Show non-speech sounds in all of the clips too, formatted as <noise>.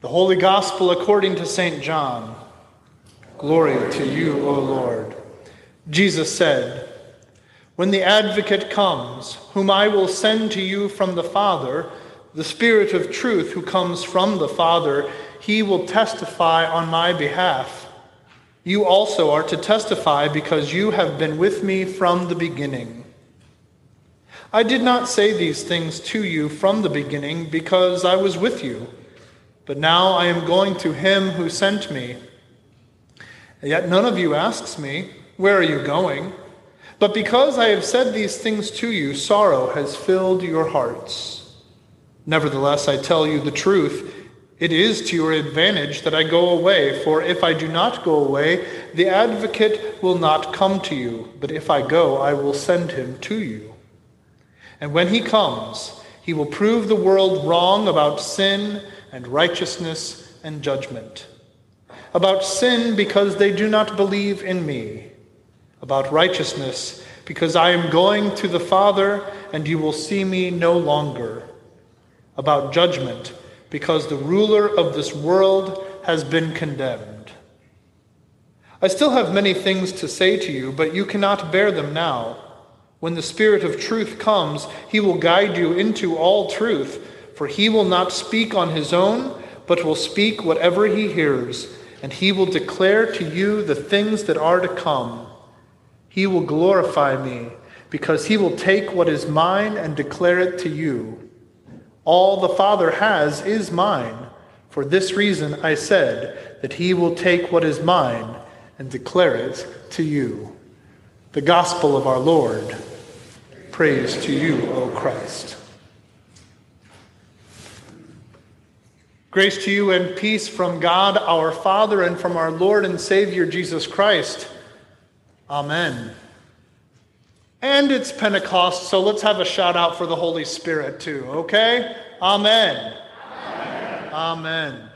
The Holy Gospel according to St. John. Glory to you, O Lord. Jesus said, When the advocate comes, whom I will send to you from the Father, the Spirit of truth who comes from the Father, he will testify on my behalf. You also are to testify because you have been with me from the beginning. I did not say these things to you from the beginning because I was with you. But now I am going to him who sent me. Yet none of you asks me, Where are you going? But because I have said these things to you, sorrow has filled your hearts. Nevertheless, I tell you the truth. It is to your advantage that I go away, for if I do not go away, the advocate will not come to you. But if I go, I will send him to you. And when he comes, he will prove the world wrong about sin and righteousness and judgment. About sin, because they do not believe in me. About righteousness, because I am going to the Father, and you will see me no longer. About judgment, because the ruler of this world has been condemned. I still have many things to say to you, but you cannot bear them now. When the Spirit of truth comes, he will guide you into all truth for he will not speak on his own, but will speak whatever he hears, and he will declare to you the things that are to come. He will glorify me, because he will take what is mine and declare it to you. All the Father has is mine. For this reason I said that he will take what is mine and declare it to you. The gospel of our Lord. Praise to you, O Christ. Grace to you and peace from God our Father and from our Lord and Savior Jesus Christ. Amen. And it's Pentecost, so let's have a shout out for the Holy Spirit too, okay? Amen. Amen. Amen.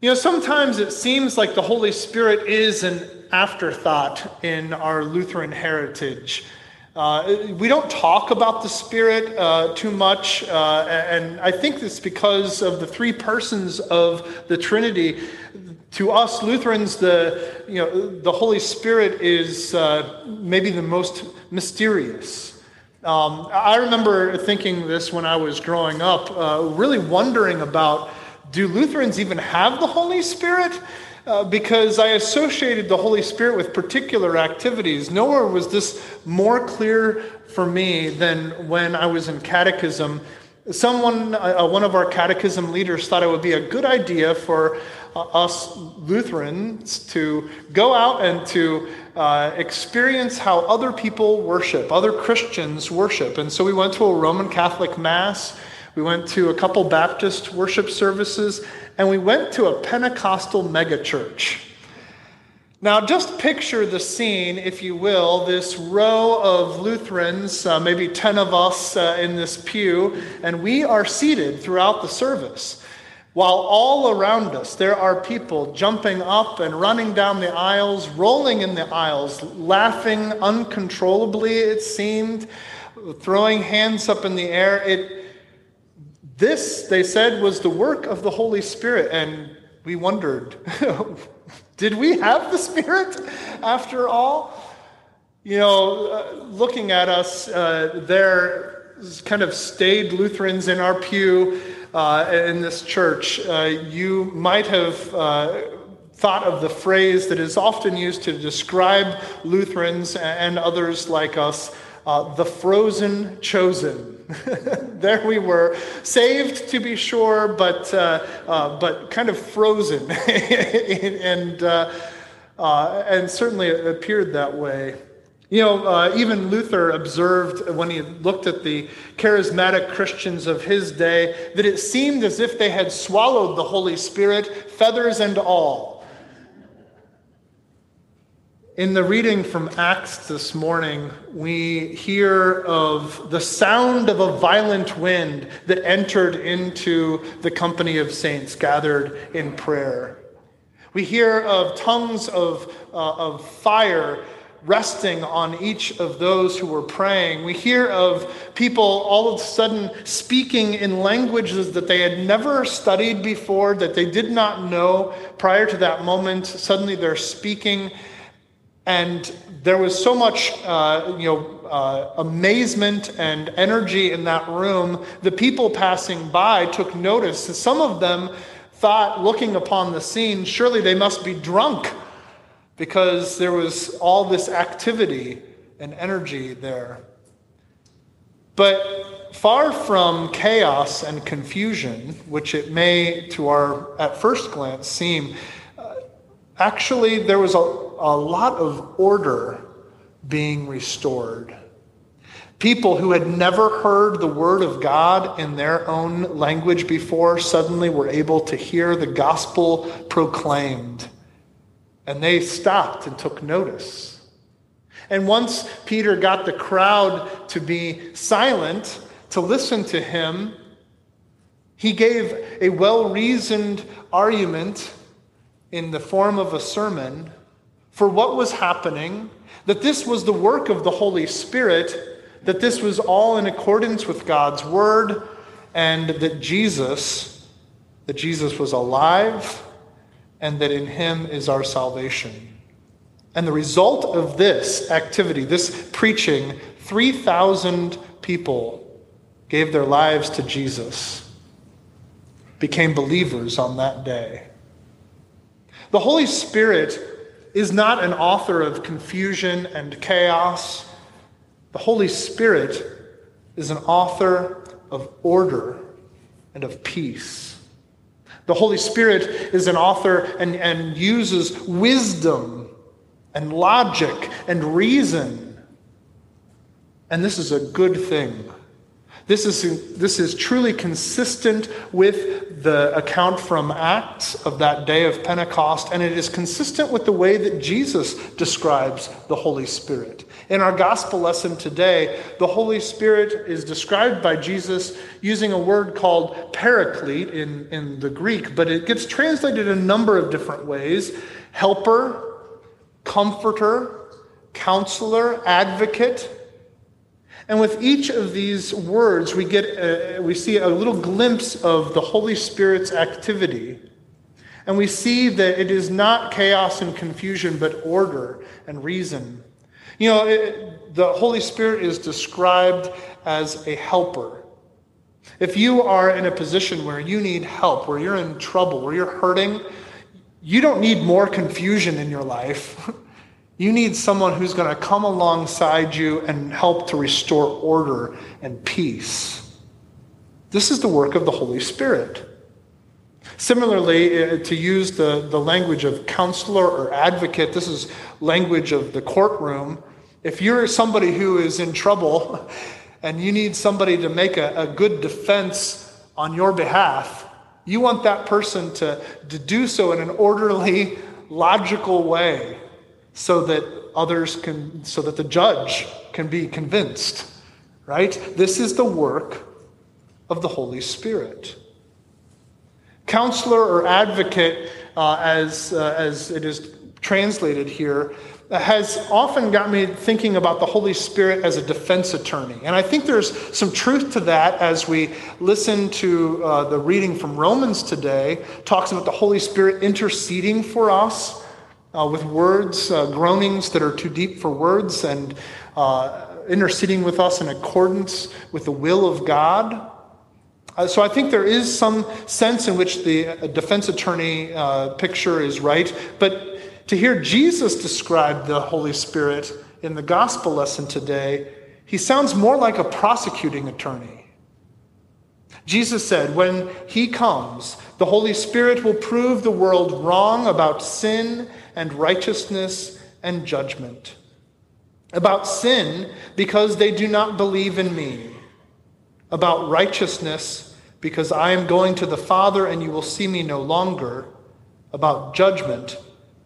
You know, sometimes it seems like the Holy Spirit is an afterthought in our Lutheran heritage. Uh, we don't talk about the Spirit uh, too much, uh, and I think it's because of the three persons of the Trinity. To us Lutherans, the, you know, the Holy Spirit is uh, maybe the most mysterious. Um, I remember thinking this when I was growing up, uh, really wondering about do Lutherans even have the Holy Spirit? Uh, because I associated the Holy Spirit with particular activities. Nowhere was this more clear for me than when I was in catechism. Someone, uh, one of our catechism leaders, thought it would be a good idea for uh, us Lutherans to go out and to uh, experience how other people worship, other Christians worship. And so we went to a Roman Catholic Mass. We went to a couple Baptist worship services, and we went to a Pentecostal megachurch. Now, just picture the scene, if you will, this row of Lutherans, uh, maybe 10 of us uh, in this pew, and we are seated throughout the service. While all around us there are people jumping up and running down the aisles, rolling in the aisles, laughing uncontrollably, it seemed, throwing hands up in the air. It, this, they said, was the work of the Holy Spirit. And we wondered, <laughs> did we have the Spirit after all? You know, uh, looking at us, uh, there kind of staid Lutherans in our pew uh, in this church. Uh, you might have uh, thought of the phrase that is often used to describe Lutherans and others like us uh, the frozen chosen. <laughs> there we were, saved to be sure, but, uh, uh, but kind of frozen. <laughs> and, uh, uh, and certainly it appeared that way. You know, uh, even Luther observed when he looked at the charismatic Christians of his day that it seemed as if they had swallowed the Holy Spirit, feathers and all. In the reading from Acts this morning, we hear of the sound of a violent wind that entered into the company of saints gathered in prayer. We hear of tongues of, uh, of fire resting on each of those who were praying. We hear of people all of a sudden speaking in languages that they had never studied before, that they did not know prior to that moment. Suddenly they're speaking. And there was so much, uh, you know, uh, amazement and energy in that room. The people passing by took notice. Some of them thought, looking upon the scene, surely they must be drunk because there was all this activity and energy there. But far from chaos and confusion, which it may to our at first glance seem, uh, actually there was a, a lot of order being restored. People who had never heard the word of God in their own language before suddenly were able to hear the gospel proclaimed. And they stopped and took notice. And once Peter got the crowd to be silent, to listen to him, he gave a well reasoned argument in the form of a sermon for what was happening, that this was the work of the Holy Spirit, that this was all in accordance with God's word, and that Jesus, that Jesus was alive and that in him is our salvation. And the result of this activity, this preaching, 3,000 people gave their lives to Jesus, became believers on that day. The Holy Spirit is not an author of confusion and chaos. The Holy Spirit is an author of order and of peace. The Holy Spirit is an author and, and uses wisdom and logic and reason. And this is a good thing. This is, this is truly consistent with the account from Acts of that day of Pentecost, and it is consistent with the way that Jesus describes the Holy Spirit. In our gospel lesson today, the Holy Spirit is described by Jesus using a word called paraclete in, in the Greek, but it gets translated a number of different ways helper, comforter, counselor, advocate. And with each of these words, we, get a, we see a little glimpse of the Holy Spirit's activity. And we see that it is not chaos and confusion, but order and reason. You know, it, the Holy Spirit is described as a helper. If you are in a position where you need help, where you're in trouble, where you're hurting, you don't need more confusion in your life. <laughs> You need someone who's going to come alongside you and help to restore order and peace. This is the work of the Holy Spirit. Similarly, uh, to use the, the language of counselor or advocate, this is language of the courtroom. If you're somebody who is in trouble <laughs> and you need somebody to make a, a good defense on your behalf, you want that person to, to do so in an orderly, logical way so that others can, so that the judge can be convinced, right? This is the work of the Holy Spirit. Counselor or advocate, uh, as, uh, as it is translated here, has often got me thinking about the Holy Spirit as a defense attorney. And I think there's some truth to that as we listen to uh, the reading from Romans today, talks about the Holy Spirit interceding for us uh, with words, uh, groanings that are too deep for words, and uh, interceding with us in accordance with the will of God. Uh, so I think there is some sense in which the uh, defense attorney picture is right. But to hear Jesus describe the Holy Spirit in the gospel lesson today, he sounds more like a prosecuting attorney. Jesus said, When he comes, the Holy Spirit will prove the world wrong about sin and righteousness and judgment. About sin, because they do not believe in me. About righteousness, because I am going to the Father and you will see me no longer. About judgment,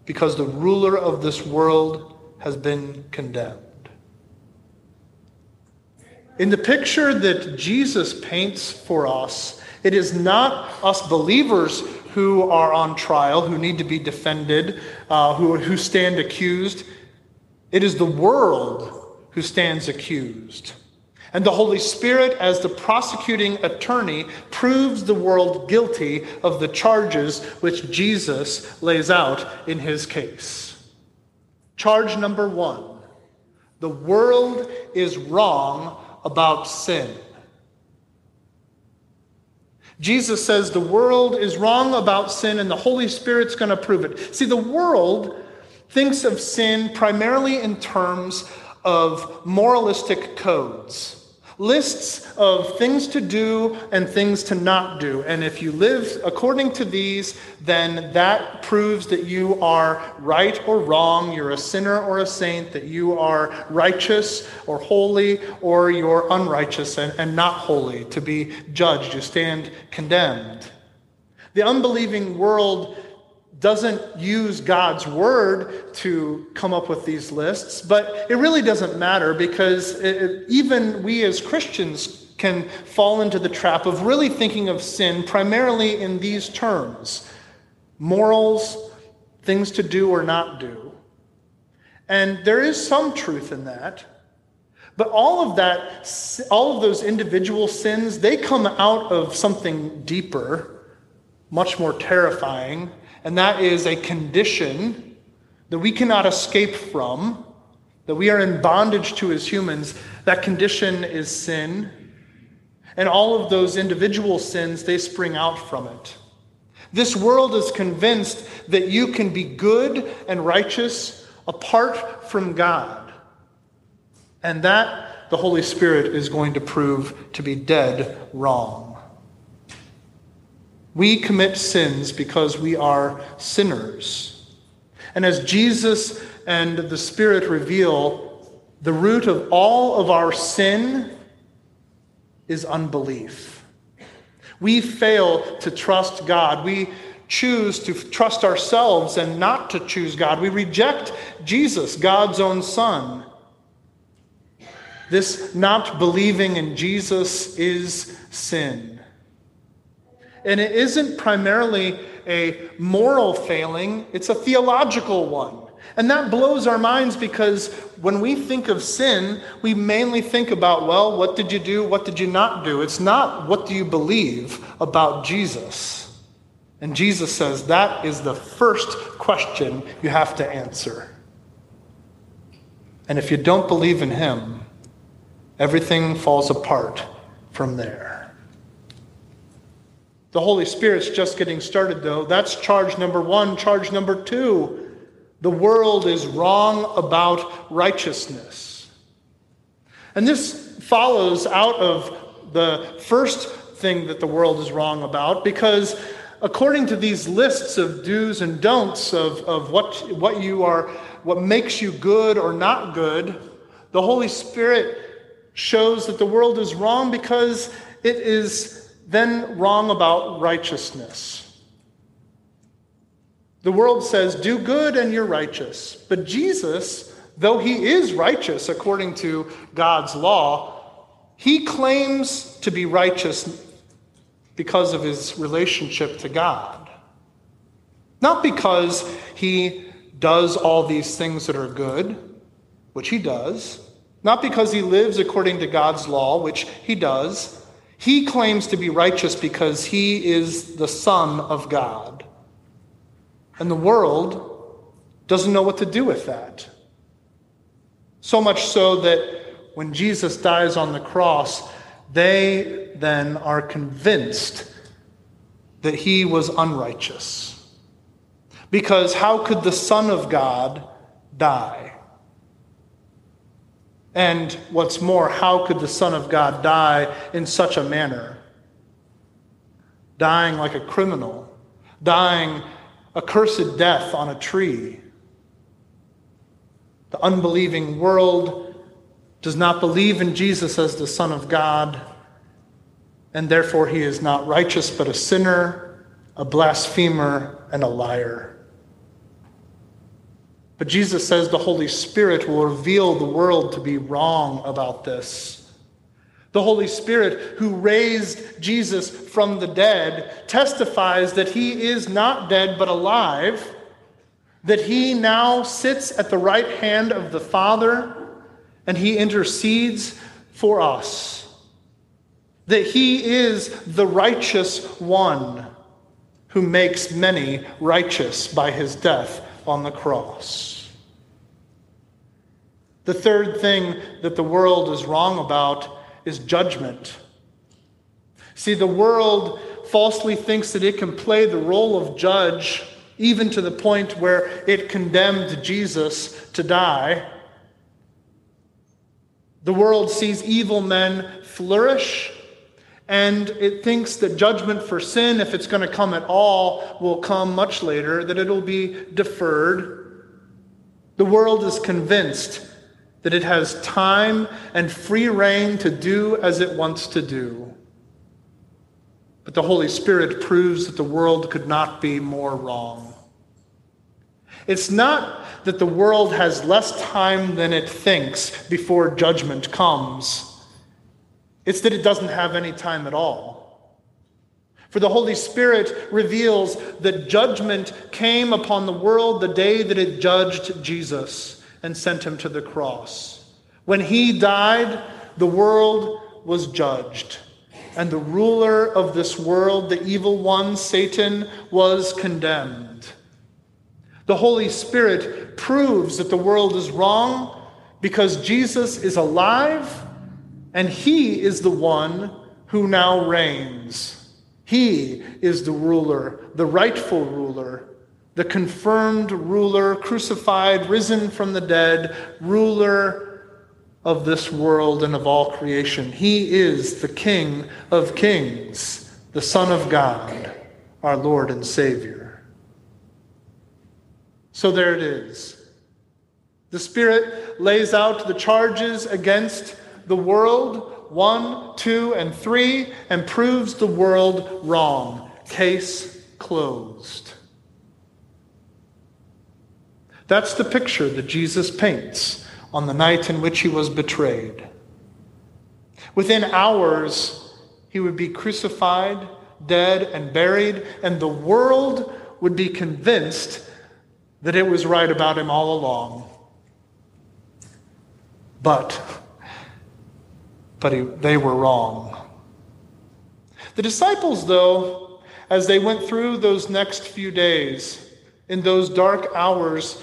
because the ruler of this world has been condemned. In the picture that Jesus paints for us, it is not us believers who are on trial, who need to be defended, uh, who, who stand accused. It is the world who stands accused. And the Holy Spirit, as the prosecuting attorney, proves the world guilty of the charges which Jesus lays out in his case. Charge number one the world is wrong about sin. Jesus says the world is wrong about sin and the Holy Spirit's going to prove it. See, the world thinks of sin primarily in terms of moralistic codes lists of things to do and things to not do. And if you live according to these, then that proves that you are right or wrong, you're a sinner or a saint, that you are righteous or holy, or you're unrighteous and, and not holy. To be judged, you stand condemned. The unbelieving world doesn't use God's word to come up with these lists, but it really doesn't matter because it, even we as Christians can fall into the trap of really thinking of sin primarily in these terms morals, things to do or not do. And there is some truth in that. But all of that, all of those individual sins, they come out of something deeper, much more terrifying, and that is a condition that we cannot escape from, that we are in bondage to as humans. That condition is sin. And all of those individual sins, they spring out from it. This world is convinced that you can be good and righteous apart from God. And that the Holy Spirit is going to prove to be dead wrong. We commit sins because we are sinners. And as Jesus and the Spirit reveal, the root of all of our sin is unbelief. We fail to trust God. We choose to trust ourselves and not to choose God. We reject Jesus, God's own Son. This not believing in Jesus is sin. And it isn't primarily a moral failing, it's a theological one. And that blows our minds because when we think of sin, we mainly think about, well, what did you do? What did you not do? It's not what do you believe about Jesus. And Jesus says that is the first question you have to answer. And if you don't believe in him, everything falls apart from there. The Holy Spirit's just getting started, though. That's charge number one. Charge number two the world is wrong about righteousness. And this follows out of the first thing that the world is wrong about because according to these lists of do's and don'ts of, of what, what you are what makes you good or not good the holy spirit shows that the world is wrong because it is then wrong about righteousness. The world says, do good and you're righteous. But Jesus, though he is righteous according to God's law, he claims to be righteous because of his relationship to God. Not because he does all these things that are good, which he does. Not because he lives according to God's law, which he does. He claims to be righteous because he is the Son of God. And the world doesn't know what to do with that. So much so that when Jesus dies on the cross, they then are convinced that he was unrighteous. Because how could the Son of God die? And what's more, how could the Son of God die in such a manner? Dying like a criminal, dying a cursed death on a tree. The unbelieving world does not believe in Jesus as the Son of God, and therefore he is not righteous but a sinner, a blasphemer, and a liar. But Jesus says the Holy Spirit will reveal the world to be wrong about this. The Holy Spirit, who raised Jesus from the dead, testifies that he is not dead but alive, that he now sits at the right hand of the Father and he intercedes for us, that he is the righteous one who makes many righteous by his death on the cross. The third thing that the world is wrong about is judgment. See, the world falsely thinks that it can play the role of judge even to the point where it condemned Jesus to die. The world sees evil men flourish, and it thinks that judgment for sin, if it's going to come at all, will come much later, that it'll be deferred. The world is convinced that it has time and free rein to do as it wants to do. But the Holy Spirit proves that the world could not be more wrong. It's not that the world has less time than it thinks before judgment comes, it's that it doesn't have any time at all. For the Holy Spirit reveals that judgment came upon the world the day that it judged Jesus and sent him to the cross. When he died, the world was judged and the ruler of this world, the evil one, Satan, was condemned. The Holy Spirit proves that the world is wrong because Jesus is alive and he is the one who now reigns. He is the ruler, the rightful ruler, the confirmed ruler, crucified, risen from the dead, ruler of this world and of all creation. He is the King of kings, the Son of God, our Lord and Savior. So there it is. The Spirit lays out the charges against the world, one, two, and three, and proves the world wrong. Case closed. That's the picture that Jesus paints on the night in which he was betrayed. Within hours, he would be crucified, dead, and buried, and the world would be convinced that it was right about him all along. But, but he, they were wrong. The disciples, though, as they went through those next few days, in those dark hours,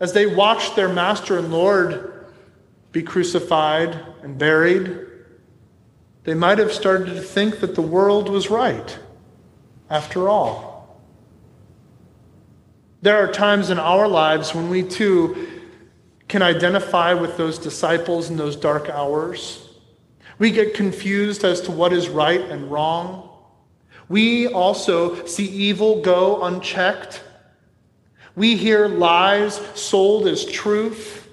as they watched their master and Lord be crucified and buried, they might have started to think that the world was right after all. There are times in our lives when we too can identify with those disciples in those dark hours. We get confused as to what is right and wrong. We also see evil go unchecked we hear lies sold as truth,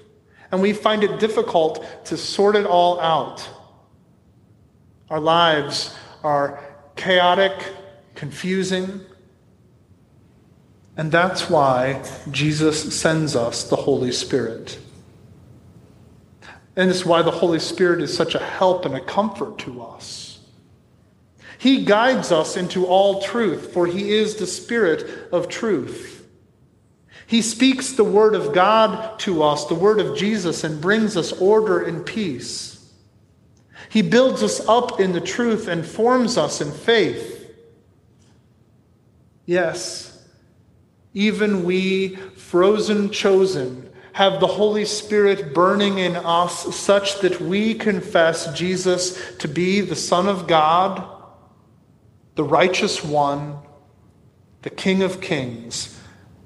and we find it difficult to sort it all out. Our lives are chaotic, confusing, and that's why Jesus sends us the Holy Spirit. And it's why the Holy Spirit is such a help and a comfort to us. He guides us into all truth, for He is the Spirit of truth. He speaks the word of God to us, the word of Jesus, and brings us order and peace. He builds us up in the truth and forms us in faith. Yes, even we, frozen chosen, have the Holy Spirit burning in us such that we confess Jesus to be the Son of God, the righteous one, the King of kings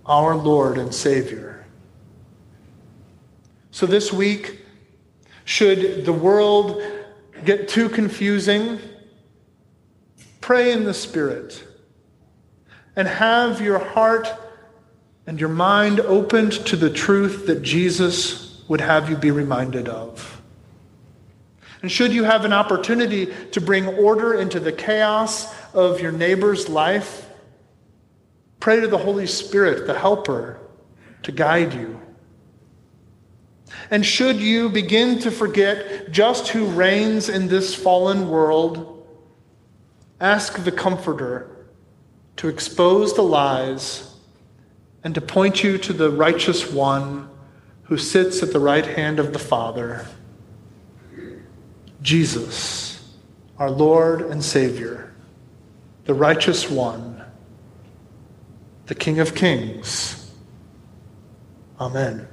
our Lord and Savior. So this week, should the world get too confusing, pray in the Spirit and have your heart and your mind opened to the truth that Jesus would have you be reminded of. And should you have an opportunity to bring order into the chaos of your neighbor's life, Pray to the Holy Spirit, the Helper, to guide you. And should you begin to forget just who reigns in this fallen world, ask the Comforter to expose the lies and to point you to the righteous one who sits at the right hand of the Father, Jesus, our Lord and Savior, the righteous one, the King of Kings. Amen.